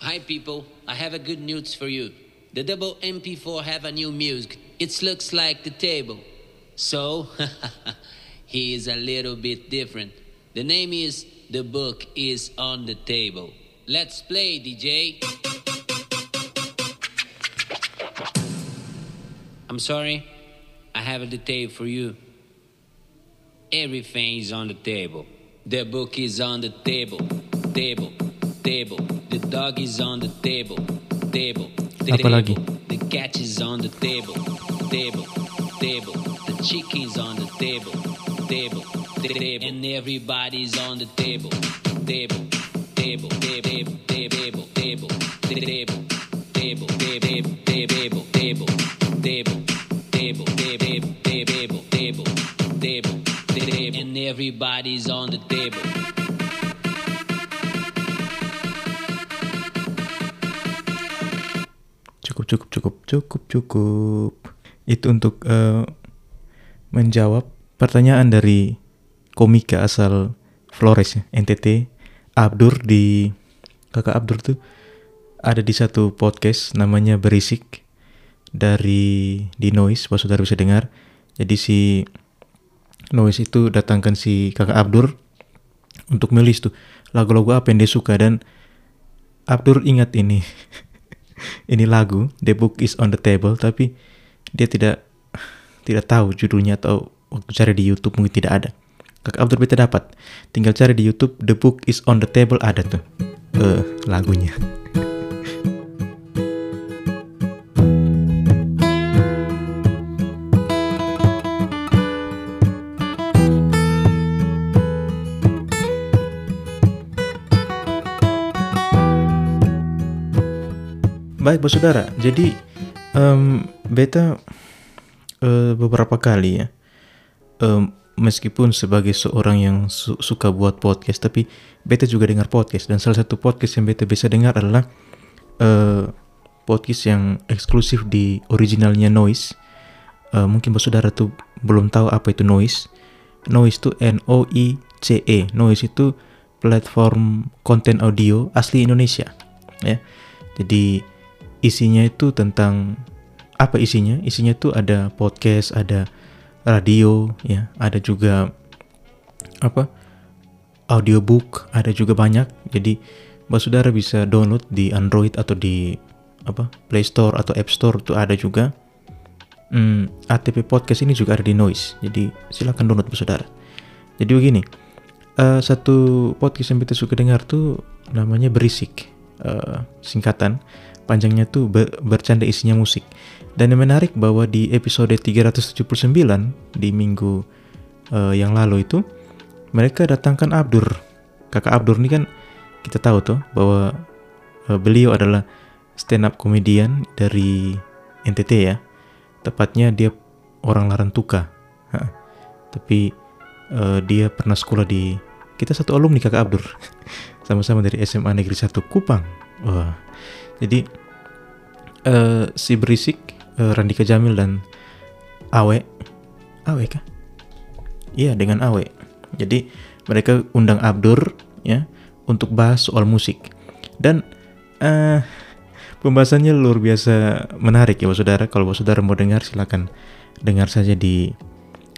Hi people, I have a good news for you. The double MP4 have a new music. It looks like the table. So, he is a little bit different. The name is The Book is on the Table. Let's play, DJ. I'm sorry, I have a detail for you. Everything is on the table. The book is on the table. Table. Table. The dog is on the table. Table. Apa lagi? The cat is on the table. Table. Table. The chicken's on the table. Table. Table. And everybody's on the table. Table. Table. Table. Table. Table. Table. Table. Table. Table. Table. Table. Table. Table. Table. Table. Table. Table. Table. And everybody's on the table. Cukup, cukup, cukup, cukup. Itu untuk eh, menjawab pertanyaan dari komika asal Flores ya, NTT, Abdur di kakak Abdur tuh ada di satu podcast namanya Berisik dari di Noise, Pak Saudara bisa dengar. Jadi si Noise itu datangkan si kakak Abdur untuk melis tuh lagu-lagu apa yang dia suka dan Abdur ingat ini ini lagu The Book is on the Table tapi dia tidak tidak tahu judulnya atau waktu cari di YouTube mungkin tidak ada. Kakak Abdur beta dapat. Tinggal cari di YouTube The Book is on the Table ada tuh eh lagunya. Baik, Bos Saudara. Jadi em, beta eh, beberapa kali ya em, meskipun sebagai seorang yang su- suka buat podcast tapi beta juga dengar podcast. Dan salah satu podcast yang beta bisa dengar adalah eh, podcast yang eksklusif di originalnya Noise. Eh, mungkin bos saudara tuh belum tahu apa itu Noise. Noise itu N O I C E. Noise itu platform konten audio asli Indonesia ya. Jadi isinya itu tentang apa isinya? Isinya itu ada podcast ada radio ya ada juga apa? Audiobook ada juga banyak. Jadi Mbak Saudara bisa download di Android atau di apa Play Store atau App Store itu ada juga. Hmm, ATP Podcast ini juga ada di Noise. Jadi silakan download Mbak Saudara jadi begini eh, satu podcast yang kita suka dengar tuh namanya berisik Eh, singkatan panjangnya tuh be- bercanda isinya musik. Dan yang menarik bahwa di episode 379 di minggu eh, yang lalu itu mereka datangkan Abdur. Kakak Abdur ini kan kita tahu tuh bahwa eh, beliau adalah stand up komedian dari NTT ya. Tepatnya dia orang Larantuka. Tapi eh, dia pernah sekolah di kita satu alumni kakak Abdur. Sama-sama dari SMA Negeri 1 Kupang. Wah jadi eh, si berisik eh, Randika Jamil dan Awe Awe kah iya dengan Awe jadi mereka undang Abdur ya untuk bahas soal musik dan eh pembahasannya luar biasa menarik ya Bapak Saudara. Kalau Bapak Saudara mau dengar silakan dengar saja di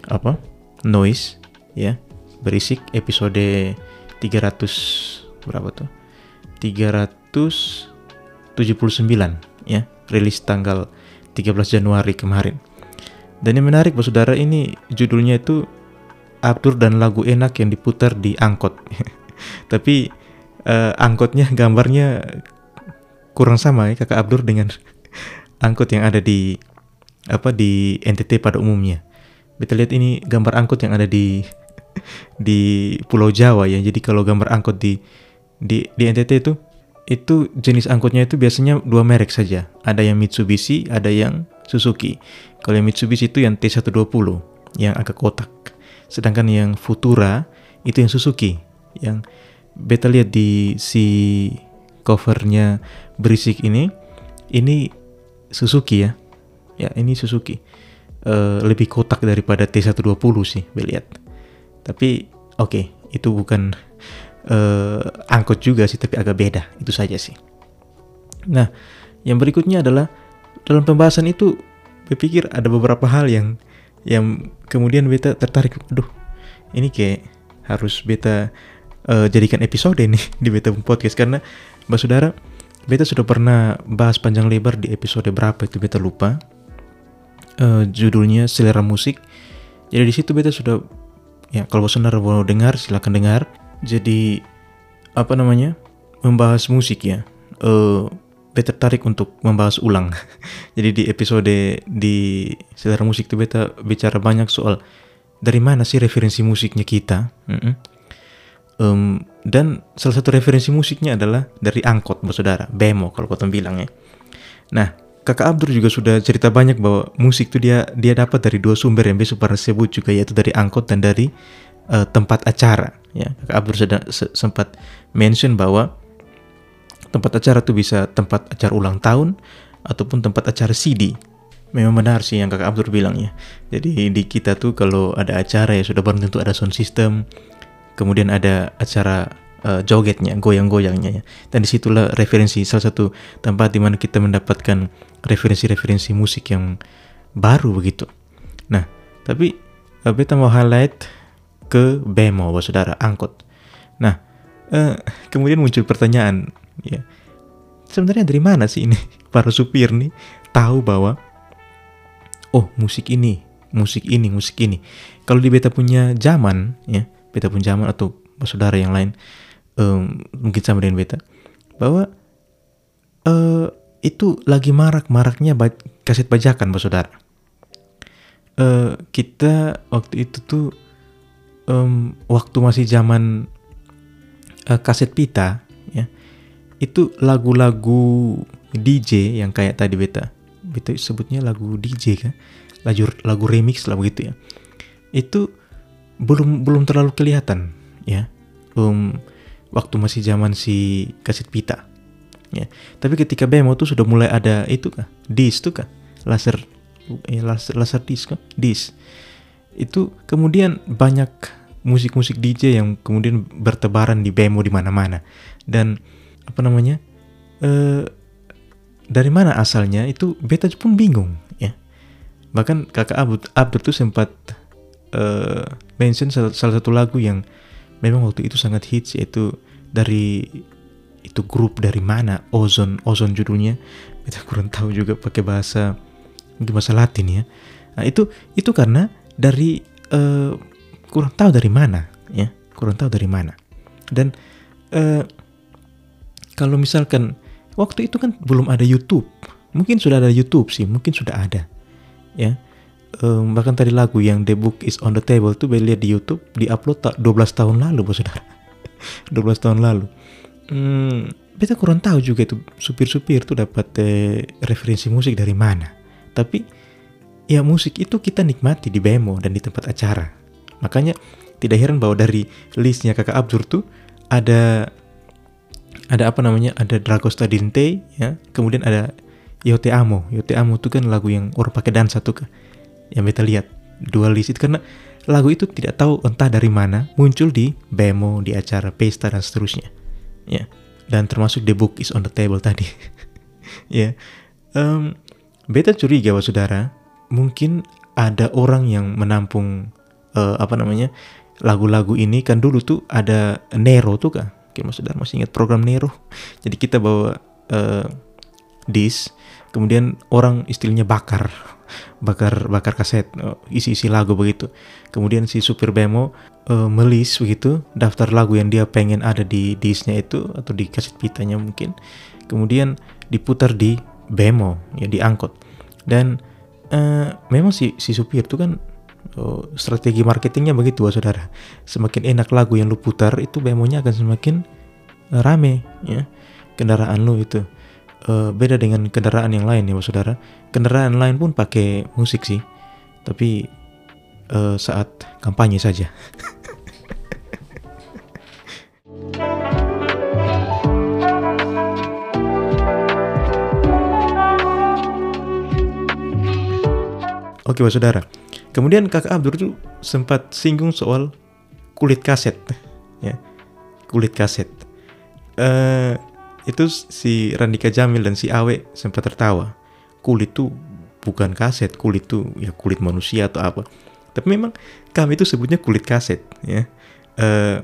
apa? Noise ya. Berisik episode 300 berapa tuh? 379 ya. Rilis tanggal 13 Januari kemarin. Dan yang menarik Bapak Saudara ini judulnya itu Abdur dan lagu enak yang diputar di angkot. Tapi eh, angkotnya gambarnya kurang sama ya kakak Abdur dengan angkot yang ada di apa di NTT pada umumnya. Kita lihat ini gambar angkot yang ada di di Pulau Jawa ya. Jadi kalau gambar angkot di di di NTT itu itu jenis angkotnya itu biasanya dua merek saja. Ada yang Mitsubishi, ada yang Suzuki. Kalau yang Mitsubishi itu yang T120 yang agak kotak. Sedangkan yang Futura itu yang Suzuki yang beta lihat di si covernya berisik ini ini Suzuki ya ya ini Suzuki Eh, lebih kotak daripada T120 sih beliat tapi oke itu bukan eh, angkot juga sih tapi agak beda itu saja sih Nah, yang berikutnya adalah dalam pembahasan itu berpikir ada beberapa hal yang yang kemudian beta tertarik. Aduh, ini kayak harus beta uh, jadikan episode ini di beta podcast karena mbak saudara beta sudah pernah bahas panjang lebar di episode berapa itu beta lupa. Uh, judulnya selera musik. Jadi di situ beta sudah ya kalau saudara mau dengar silakan dengar. Jadi apa namanya membahas musik ya. Uh, beta tertarik untuk membahas ulang. Jadi di episode di selera musik itu beta bicara banyak soal dari mana sih referensi musiknya kita. Mm um, dan salah satu referensi musiknya adalah dari angkot, saudara, bemo kalau kau bilang ya. Nah, kakak Abdur juga sudah cerita banyak bahwa musik itu dia dia dapat dari dua sumber yang besok pernah sebut juga yaitu dari angkot dan dari uh, tempat acara. Ya, kakak Abdur sudah sempat mention bahwa tempat acara tuh bisa tempat acara ulang tahun ataupun tempat acara CD. Memang benar sih yang kakak Abdur bilang ya. Jadi di kita tuh kalau ada acara ya sudah barang tentu ada sound system, kemudian ada acara uh, jogetnya, goyang-goyangnya ya. Dan di situlah referensi salah satu tempat di mana kita mendapatkan referensi-referensi musik yang baru begitu. Nah, tapi beta mau highlight ke bemo, saudara, angkot. Nah, uh, kemudian muncul pertanyaan, ya sebenarnya dari mana sih ini para supir nih tahu bahwa oh musik ini musik ini musik ini kalau di beta punya zaman ya beta punya zaman atau saudara yang lain um, mungkin sama dengan beta bahwa uh, itu lagi marak-maraknya kaset bajakan saudara uh, kita waktu itu tuh um, waktu masih zaman uh, kaset pita ya itu lagu-lagu DJ yang kayak tadi beta beta sebutnya lagu DJ kan lagu lagu remix lah begitu ya. Itu belum belum terlalu kelihatan ya. Um, waktu masih zaman si kaset pita ya. Tapi ketika bemo tuh sudah mulai ada itu kah? Dis tuh kah? Laser eh, laser laser disc kah? Dis itu kemudian banyak musik-musik DJ yang kemudian bertebaran di bemo di mana-mana. Dan apa namanya uh, dari mana asalnya itu beta pun bingung ya. Bahkan kakak Abdul Abdul tuh sempat uh, mention salah, satu lagu yang memang waktu itu sangat hits yaitu dari itu grup dari mana? Ozon Ozon judulnya. Kita kurang tahu juga pakai bahasa mungkin bahasa Latin ya. Nah itu itu karena dari uh, kurang tahu dari mana ya. Kurang tahu dari mana. Dan uh, kalau misalkan waktu itu kan belum ada YouTube. Mungkin sudah ada YouTube sih mungkin sudah ada ya. Um, bahkan tadi lagu yang The Book is on the Table tuh lihat di YouTube diupload tak 12 tahun lalu bos saudara. 12 tahun lalu. Hmm, beta kurang tahu juga itu supir-supir tuh dapat eh, referensi musik dari mana. Tapi ya musik itu kita nikmati di bemo dan di tempat acara makanya tidak heran bahwa dari listnya kakak Abdur tuh ada ada apa namanya ada Dragosta Dinte ya. Kemudian ada Yote Amo. Yote Amo itu kan lagu yang orang pakai dansa tuh kan yang kita lihat dua list itu karena lagu itu tidak tahu entah dari mana muncul di bemo di acara pesta dan seterusnya ya. Dan termasuk the book is on the table tadi ya. Um, beta curiga bahwa saudara mungkin ada orang yang menampung uh, apa namanya lagu-lagu ini kan dulu tuh ada Nero tuh kan Oke, Mas Saudara masih ingat program Nero? Jadi kita bawa uh, disk, kemudian orang istilahnya bakar, bakar bakar kaset, uh, isi-isi lagu begitu. Kemudian si supir bemo uh, melis begitu daftar lagu yang dia pengen ada di disknya itu atau di kaset pitanya mungkin. Kemudian diputar di bemo ya diangkut. Dan uh, memang si si supir itu kan Strategi marketingnya begitu, saudara. Semakin enak lagu yang lu putar, itu bemonya akan semakin uh, rame, ya. Kendaraan lu itu uh, beda dengan kendaraan yang lain ya, saudara. Kendaraan lain pun pakai musik sih, tapi uh, saat kampanye saja. Oke, saudara. Kemudian kakak Abdur tuh sempat singgung soal kulit kaset, ya kulit kaset. Uh, itu si Randika Jamil dan si Awe sempat tertawa. Kulit tuh bukan kaset, kulit tuh ya kulit manusia atau apa. Tapi memang kami itu sebutnya kulit kaset ya. Uh,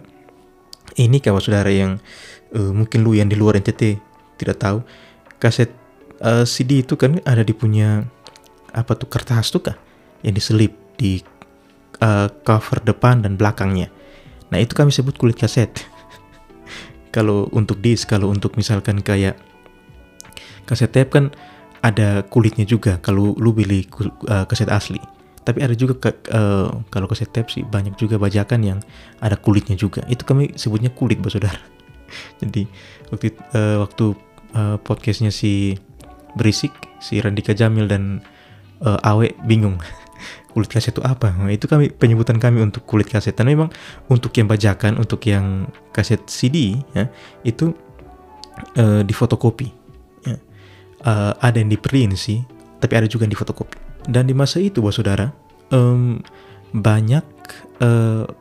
ini kawan saudara yang uh, mungkin lu yang di luar NCT tidak tahu kaset uh, CD itu kan ada di punya apa tuh kertas tuh kah yang diselip di uh, cover depan dan belakangnya. Nah itu kami sebut kulit kaset. kalau untuk disk, kalau untuk misalkan kayak kaset tape kan ada kulitnya juga kalau lu beli uh, kaset asli. Tapi ada juga ke, uh, kalau kaset tape sih banyak juga bajakan yang ada kulitnya juga. Itu kami sebutnya kulit, bos saudara. Jadi waktu uh, waktu uh, podcastnya si berisik si Randika Jamil dan uh, Awe bingung kulit kaset itu apa? Nah, itu kami penyebutan kami untuk kulit kaset. Dan memang untuk yang bajakan untuk yang kaset CD ya itu uh, di fotokopi ya. uh, ada yang di print sih tapi ada juga yang di fotokopi. Dan di masa itu bos saudara um, banyak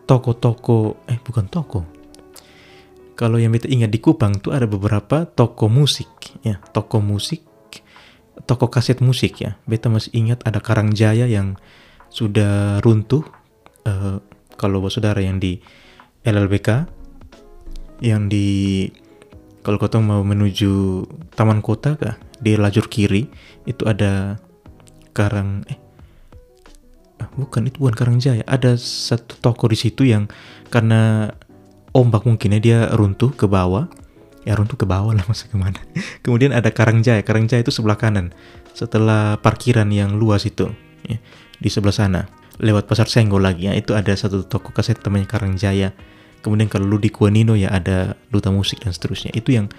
toko-toko uh, eh bukan toko. Kalau yang kita ingat di Kupang tuh ada beberapa toko musik ya. Toko musik toko kaset musik ya. Beta masih ingat ada Karangjaya yang sudah runtuh. Uh, kalau saudara yang di LLBK, yang di kalau kau mau menuju Taman Kota kah di lajur kiri itu ada Karang eh ah, bukan itu bukan Karangjaya ada satu toko di situ yang karena ombak mungkin ya dia runtuh ke bawah ya runtuh ke bawah lah masa ke mana. Kemudian ada Karangjaya Karangjaya itu sebelah kanan. Setelah parkiran yang luas itu ya, di sebelah sana lewat pasar Senggol lagi ya itu ada satu toko kaset namanya Karangjaya. Kemudian kalau lu di Kuanino ya ada duta musik dan seterusnya. Itu yang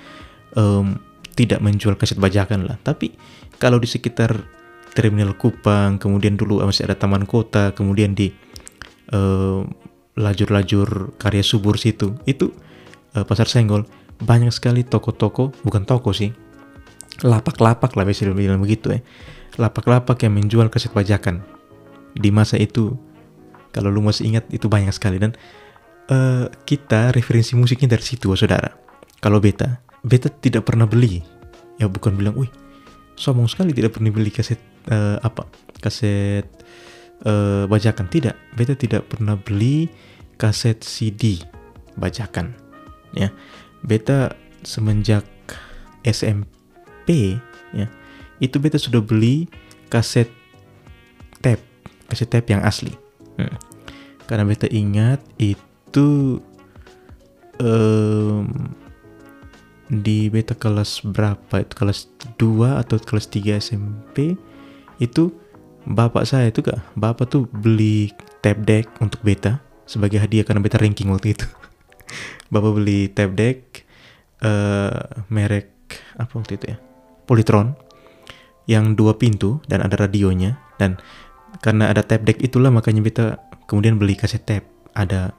um, tidak menjual kaset bajakan lah. Tapi kalau di sekitar terminal Kupang kemudian dulu masih ada Taman Kota kemudian di lajur-lajur uh, karya subur situ itu uh, pasar Senggol banyak sekali toko-toko, bukan toko sih, lapak-lapak lah bisa bilang begitu ya. Lapak-lapak yang menjual kaset bajakan. Di masa itu, kalau lu masih ingat itu banyak sekali dan uh, kita referensi musiknya dari situ, saudara. Kalau beta, beta tidak pernah beli. Ya bukan bilang, wih, sombong sekali tidak pernah beli kaset uh, apa, kaset uh, bajakan. Tidak, beta tidak pernah beli kaset CD bajakan. Ya, beta semenjak SMP ya itu beta sudah beli kaset tape kaset tape yang asli. Hmm. karena beta ingat itu um, di beta kelas berapa? Itu kelas 2 atau kelas 3 SMP itu bapak saya itu kak bapak tuh beli tape deck untuk beta sebagai hadiah karena beta ranking waktu itu. Bapak beli tape deck uh, merek apa waktu itu ya? Polytron yang dua pintu dan ada radionya. Dan karena ada tape deck itulah makanya beta kemudian beli kaset tape. Ada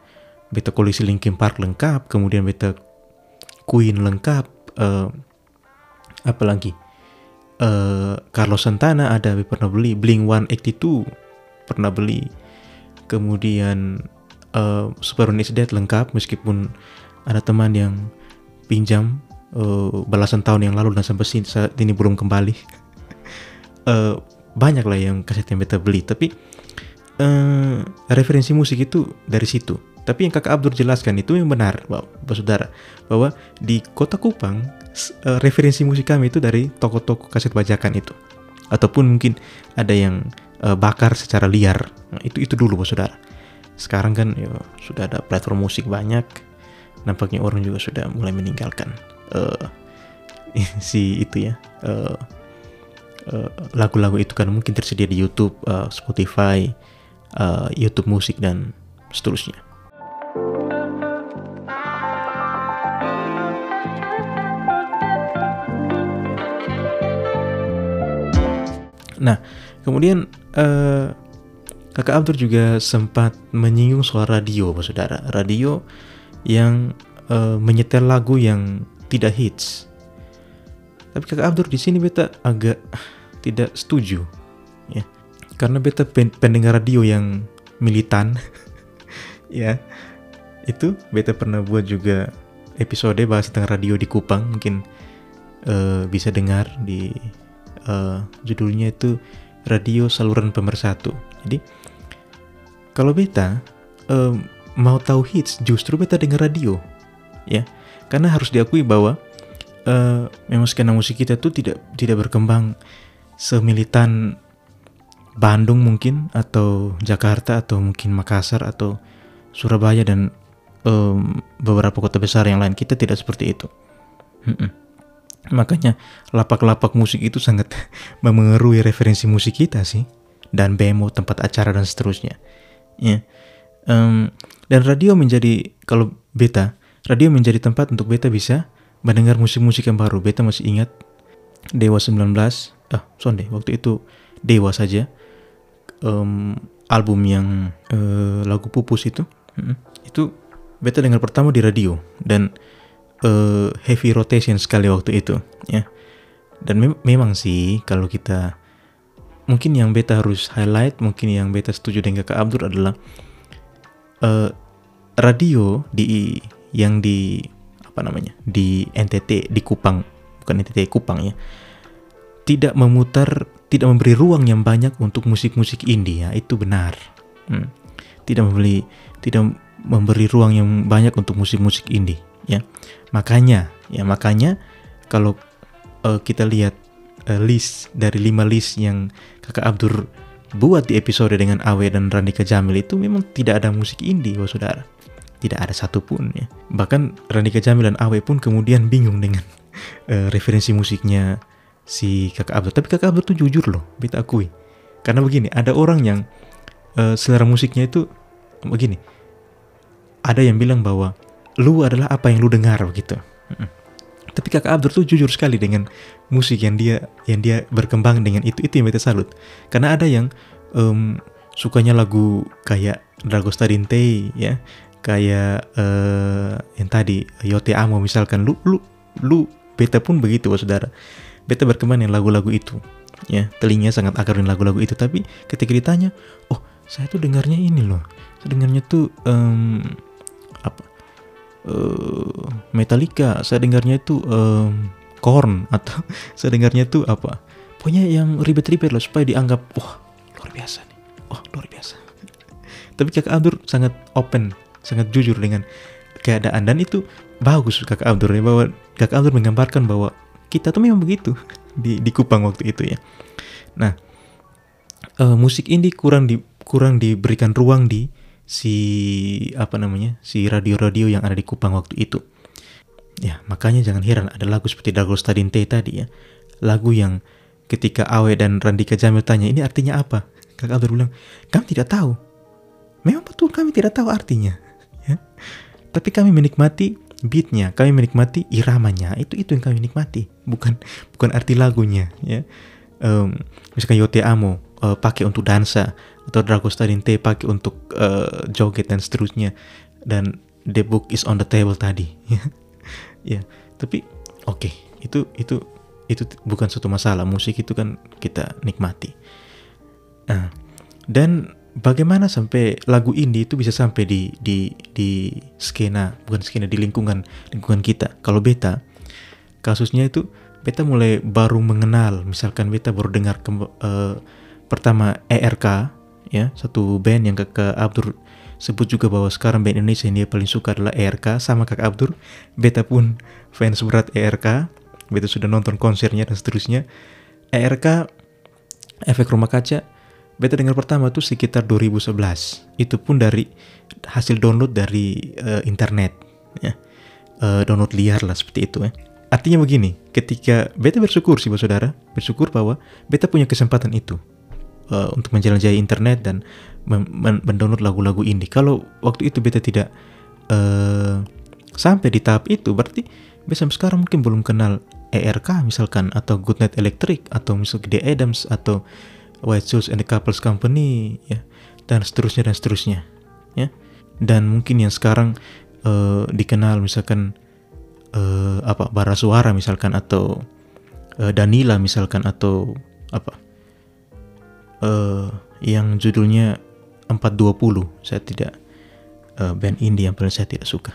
beta kolisi Linkin Park lengkap kemudian beta Queen lengkap uh, apa lagi? Uh, Carlos Santana ada pernah beli. Blink 182 pernah beli. Kemudian uh, Super Is Dead lengkap meskipun ada teman yang pinjam uh, belasan tahun yang lalu dan sampai sini, saat ini belum kembali. uh, banyak lah yang kaset yang beta beli, tapi uh, referensi musik itu dari situ. Tapi yang kakak Abdur jelaskan itu yang benar, bapak saudara, bahwa di kota Kupang uh, referensi musik kami itu dari toko-toko kaset bajakan itu, ataupun mungkin ada yang uh, bakar secara liar. Nah, itu itu dulu, bapak saudara. Sekarang kan ya, sudah ada platform musik banyak, nampaknya orang juga sudah mulai meninggalkan uh, si itu ya uh, uh, lagu-lagu itu kan mungkin tersedia di YouTube, uh, Spotify, uh, YouTube musik dan seterusnya. Nah, kemudian uh, kakak Abdur juga sempat menyinggung soal radio, saudara. Radio yang uh, menyetel lagu yang tidak hits. Tapi kakak Abdur di sini beta agak tidak setuju, ya, karena beta pen pendengar radio yang militan, ya, itu beta pernah buat juga episode bahas tentang radio di Kupang mungkin uh, bisa dengar di uh, judulnya itu radio saluran pemersatu. Jadi kalau beta uh, mau tahu hits, justru beta dengar radio, ya, karena harus diakui bahwa uh, memang skena musik kita tuh tidak tidak berkembang semilitan Bandung mungkin atau Jakarta atau mungkin Makassar atau Surabaya dan um, beberapa kota besar yang lain kita tidak seperti itu. Makanya lapak-lapak musik itu sangat memengaruhi referensi musik kita sih dan bemo tempat acara dan seterusnya. Ya. Um, dan radio menjadi kalau beta radio menjadi tempat untuk beta bisa mendengar musik-musik yang baru. Beta masih ingat Dewa 19, ah, sonde, waktu itu Dewa saja. Um, album yang uh, lagu Pupus itu, itu beta dengar pertama di radio dan uh, heavy rotation sekali waktu itu, ya. Dan me memang sih kalau kita mungkin yang beta harus highlight, mungkin yang beta setuju dengan Kak Abdur adalah uh, radio di yang di apa namanya di NTT di Kupang. Bukan NTT Kupang ya. Tidak memutar tidak memberi ruang yang banyak untuk musik-musik indie ya itu benar. Hmm. tidak memberi tidak memberi ruang yang banyak untuk musik-musik indie ya. Makanya ya makanya kalau uh, kita lihat uh, list dari lima list yang kakak Abdur buat di episode dengan Awe dan Randika Jamil itu memang tidak ada musik indie, wah saudara tidak ada satupun ya. Bahkan Randika Jamil dan Awe pun kemudian bingung dengan uh, referensi musiknya si kakak Abdul. Tapi kakak Abdul tuh jujur loh, beta akui. Karena begini, ada orang yang uh, selera musiknya itu begini. Ada yang bilang bahwa lu adalah apa yang lu dengar begitu. Tapi kakak Abdul tuh jujur sekali dengan musik yang dia yang dia berkembang dengan itu itu yang beta salut. Karena ada yang um, sukanya lagu kayak Dragos Tadinte ya. Kayak uh, yang tadi Yote Amo misalkan. Lu lu lu beta pun begitu saudara. Beta berkembang dengan lagu-lagu itu ya. Telinga sangat akar dengan lagu-lagu itu. Tapi ketika ditanya oh saya tuh dengarnya ini loh. Saya dengarnya tuh um, uh, Metallica saya dengarnya itu um, Korn atau saya dengarnya tuh apa? Pokoknya yang ribet-ribet loh supaya dianggap wah luar biasa nih. Wah luar biasa. Tapi kakak Abdur sangat open sangat jujur dengan keadaan dan itu bagus kakak Abdur ya bahwa kakak Abdur menggambarkan bahwa kita tuh memang begitu di di Kupang waktu itu ya. Nah uh, musik indie kurang di kurang diberikan ruang di si apa namanya si radio-radio yang ada di Kupang waktu itu. Ya makanya jangan heran ada lagu seperti Dago Stadinte tadi ya lagu yang ketika Awe dan Randika Jamil tanya ini artinya apa kakak Abdur bilang kami tidak tahu memang betul kami tidak tahu artinya ya. Tapi kami menikmati beatnya, kami menikmati iramanya. Itu itu yang kami nikmati, bukan bukan arti lagunya. Ya. Um, misalkan Yote Amo uh, pakai untuk dansa atau Dragostar T pakai untuk uh, joget dan seterusnya dan the book is on the table tadi. ya, tapi oke okay, itu itu itu bukan suatu masalah. Musik itu kan kita nikmati. Nah, dan bagaimana sampai lagu indie itu bisa sampai di di di skena bukan skena di lingkungan lingkungan kita kalau beta kasusnya itu beta mulai baru mengenal misalkan beta baru dengar ke, uh, pertama ERK ya satu band yang kakak Abdur sebut juga bahwa sekarang band Indonesia yang dia paling suka adalah ERK sama kakak Abdur. Beta pun fans berat ERK beta sudah nonton konsernya dan seterusnya. ERK efek rumah kaca beta dengar pertama tuh sekitar 2011 itu pun dari hasil download dari uh, internet ya. Uh, download liar lah seperti itu ya. Artinya begini ketika beta bersyukur sih saudara bersyukur bahwa beta punya kesempatan itu uh, untuk menjelajahi internet dan mendownload lagu-lagu indie. Kalau waktu itu beta tidak uh, sampai di tahap itu berarti beta sekarang mungkin belum kenal ERK misalkan atau Goodnight Electric atau misalnya The Adams atau White Shoes and the Couples Company ya dan seterusnya dan seterusnya ya. Dan mungkin yang sekarang uh, dikenal misalkan uh, apa bara suara misalkan atau uh, Danila misalkan atau apa uh, yang judulnya 420 saya tidak uh, band indie yang paling saya tidak suka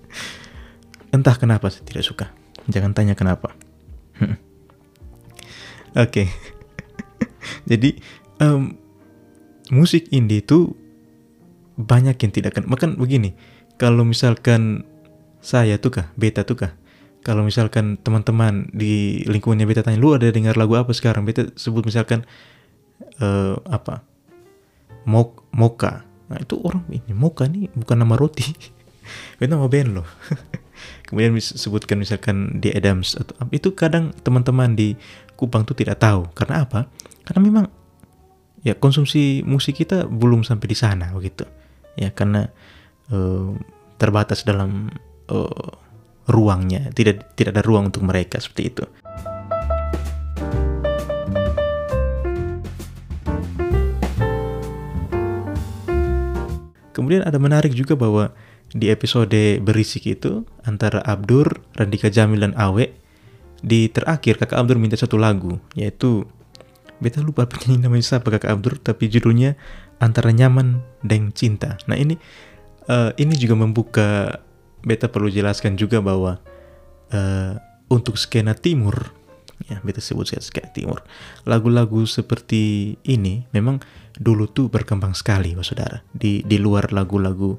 entah kenapa saya tidak suka jangan tanya kenapa Oke. Jadi em, musik indie itu banyak yang tidak kenal. Makan begini, kalau misalkan saya tuh kah, beta tuh kah, kalau misalkan teman-teman di lingkungannya beta tanya, lu ada dengar lagu apa sekarang? Beta sebut misalkan eh, apa, Mok Moka. Nah itu orang ini Moka nih bukan nama roti, itu nama band loh. Kemudian mis- sebutkan misalkan di Adams atau itu kadang teman-teman di Kupang tuh tidak tahu. Karena apa? Karena memang ya konsumsi musik kita belum sampai di sana begitu. Ya karena eh, terbatas dalam eh, ruangnya. Tidak tidak ada ruang untuk mereka seperti itu kemudian ada menarik juga bahwa di episode berisik itu antara Abdur, Randika Jamil dan Awe di terakhir kakak Abdur minta satu lagu yaitu beta lupa penyanyi namanya siapa kakak Abdur tapi judulnya antara nyaman dan cinta. Nah ini eh, ini juga membuka beta perlu jelaskan juga bahwa eh, untuk skena timur ya beta sebut skena timur lagu-lagu seperti ini memang dulu tuh berkembang sekali mas saudara. Di di luar lagu-lagu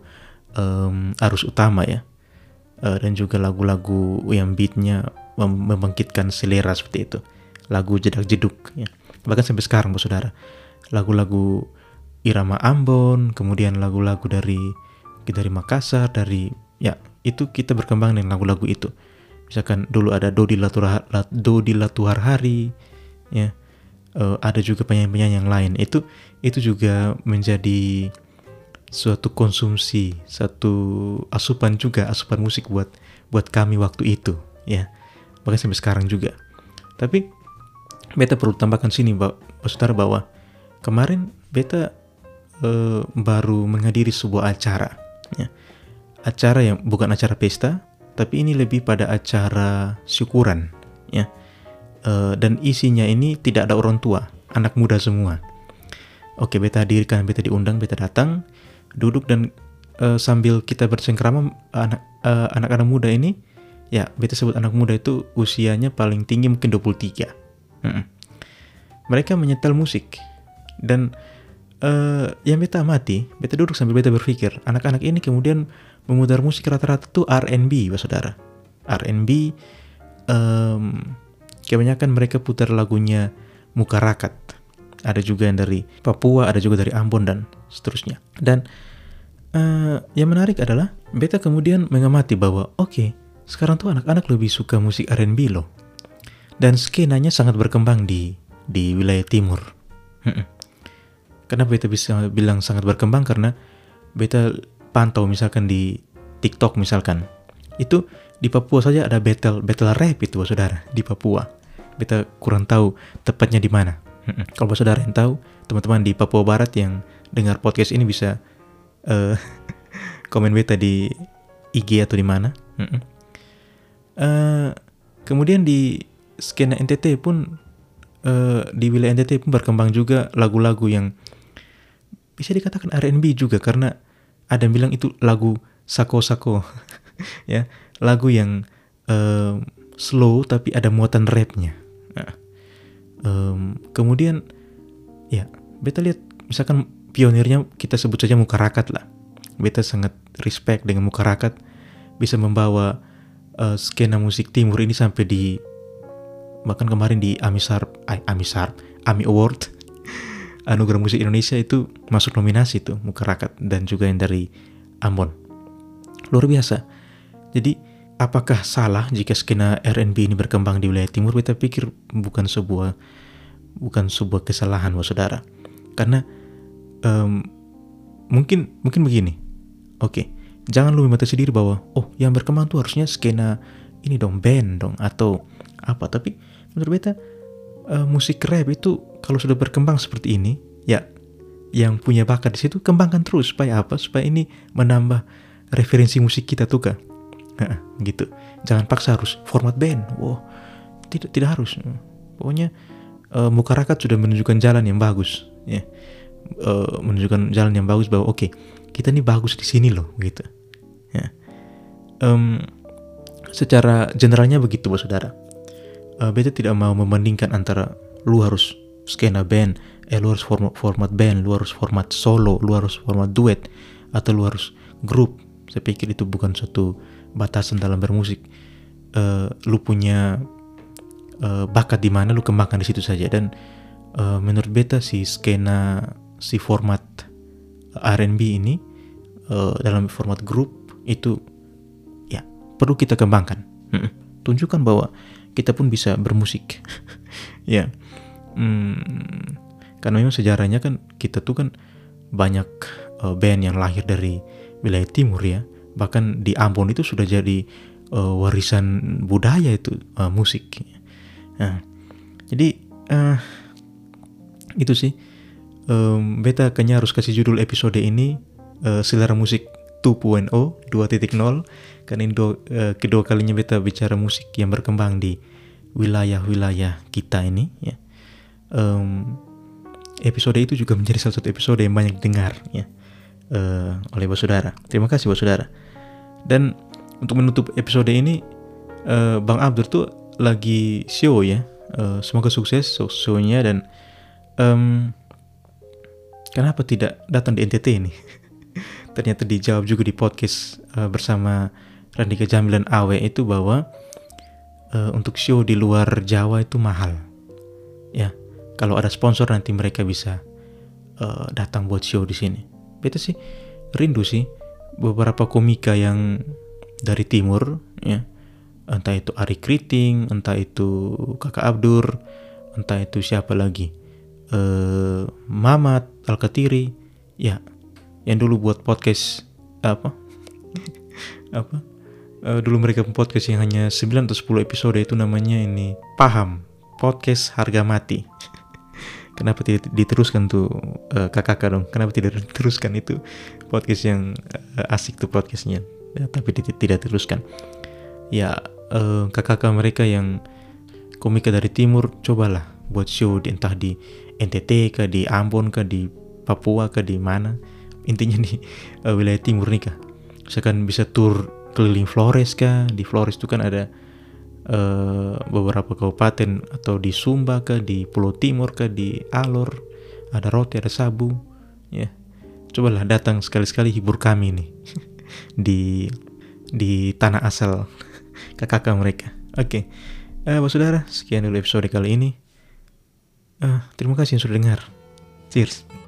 em, arus utama ya. Eh, dan juga lagu-lagu yang beatnya mem- membangkitkan selera seperti itu. Lagu jedak jeduk ya. Bahkan sampai sekarang bos saudara. Lagu-lagu irama Ambon kemudian lagu-lagu dari dari Makassar dari ya itu kita berkembang dengan lagu-lagu itu. Misalkan dulu ada Dodi Latuhar Dodi ya Eh, ada juga penyanyi-penyanyi yang lain itu itu juga menjadi suatu konsumsi, satu asupan juga, asupan musik buat buat kami waktu itu, ya. Bahkan sampai sekarang juga. Tapi beta perlu tambahkan sini, Mbak, saudara bahwa kemarin beta eh, baru menghadiri sebuah acara, ya. Acara yang bukan acara pesta, tapi ini lebih pada acara syukuran, ya. Eh, dan isinya ini tidak ada orang tua, anak muda semua. Oke, beta hadirkan, beta diundang, beta datang, duduk dan eh, sambil kita bercengkrama anak eh, anak-anak muda ini, ya beta sebut anak muda itu usianya paling tinggi mungkin 23. Mm-mm. Mereka menyetel musik dan eh, yang beta amati, beta duduk sambil beta berpikir, anak-anak ini kemudian memutar musik rata-rata tuh R&B, saudara. R&B, em, kebanyakan mereka putar lagunya Muka Rakat. Ada juga yang dari Papua, ada juga dari Ambon dan seterusnya. Dan eh, yang menarik adalah beta kemudian mengamati bahwa oke, sekarang tuh anak-anak lebih suka musik R&B loh. Dan skenanya sangat berkembang di di wilayah timur. Kenapa beta bisa bilang sangat berkembang karena beta pantau misalkan di TikTok misalkan. Itu di Papua saja ada battle battle rap itu saudara di Papua. Beta kurang tahu tepatnya di mana. Kalau saudara yang tahu, teman-teman di Papua Barat yang dengar podcast ini bisa eh, komen beta di IG atau di mana. Eh, kemudian di skena NTT pun eh, di wilayah NTT pun berkembang juga lagu-lagu yang bisa dikatakan R&B juga karena ada yang bilang itu lagu sako-sako ya lagu yang eh, slow tapi ada muatan rapnya. Nah, em, kemudian ya beta lihat misalkan pionirnya kita sebut saja Mukarakat lah. Beta sangat respect dengan Mukarakat bisa membawa eh, skena musik timur ini sampai di bahkan kemarin di Amisar Amisar Ami Award. Anugerah Musik Indonesia itu masuk nominasi tuh Mukarakat dan juga yang dari Ambon. Luar biasa. Jadi apakah salah jika skena R&B ini berkembang di wilayah timur? Kita pikir bukan sebuah bukan sebuah kesalahan wah saudara. Karena em, mungkin mungkin begini. Oke jangan lu mata sendiri bahwa oh yang berkembang tuh harusnya skena ini dong band dong atau apa. Tapi menurut beta eh, musik rap itu kalau sudah berkembang seperti ini ya yang punya bakat di situ kembangkan terus supaya apa? Supaya ini menambah referensi musik kita tuh kak Heeh, gitu. Jangan paksa harus format band. Wow tidak tidak harus. Pokoknya eh, Mukarakat sudah menunjukkan jalan yang bagus ya. Eh, menunjukkan jalan yang bagus bahwa oke kita nih bagus di sini loh gitu ya. Em, secara generalnya begitu bos saudara. Eh, beta tidak mau membandingkan antara lu harus skena band eh lu harus format format band lu harus format solo lu harus format duet atau lu harus grup. Saya pikir itu bukan suatu batasan dalam bermusik. Uh, lu punya uh, bakat di mana lu kembangkan di situ saja. Dan uh, menurut beta si skena si format R&B ini uh, dalam format grup itu ya perlu kita kembangkan. Tunjukkan bahwa kita pun bisa bermusik. Ya. Hmm, karena memang sejarahnya kan kita tuh kan banyak uh, band yang lahir dari wilayah timur ya bahkan di Ambon itu sudah jadi uh, warisan budaya itu uh, musik. Nah jadi uh, itu sih. Um, beta kayaknya harus kasih judul episode ini uh, selera musik 2.0 2.0 karena ini uh, kedua kalinya beta bicara musik yang berkembang di wilayah-wilayah kita ini ya. Um, episode itu juga menjadi salah satu episode yang banyak dengar ya. Uh, oleh bos saudara. Terima kasih bos saudara dan untuk menutup episode ini uh, bang Abdur tuh lagi show ya uh, semoga sukses show-nya dan um, kenapa tidak datang di NTT ini ternyata dijawab juga di podcast uh, bersama Randika Jamil dan Awe itu bahwa uh, untuk show di luar Jawa itu mahal. Ya, kalau ada sponsor nanti mereka bisa uh, datang buat show di sini. Beta sih rindu sih beberapa komika yang dari timur ya. Entah itu Ari Kriting, entah itu Kakak Abdur, entah itu siapa lagi. Uh, Mamat Alkatiri, ya. Yang dulu buat podcast apa? apa? uh, dulu mereka podcast yang hanya 9 atau 10 episode itu namanya ini paham podcast harga mati kenapa tidak diteruskan tuh uh, kakak dong? Kenapa tidak diteruskan itu podcast yang uh, asik tuh podcastnya? Ya, tapi tidak diteruskan. Ya uh, kakak mereka yang komika dari timur cobalah buat show di, entah di NTT ke di Ambon ke di Papua ke di mana. Intinya di uh, wilayah timur nih kah. Misalkan bisa tour keliling Flores kah di Flores itu kan ada uh, beberapa kabupaten atau di Sumba kah di Pulau Timur kah di Alor ada roti ada sabu ya. Cobalah datang sekali-sekali hibur kami nih di di tanah asal kakak mereka. Oke. Okay. eh, saudara sekian dulu episode kali ini. Uh, terima kasih yang sudah dengar. Cheers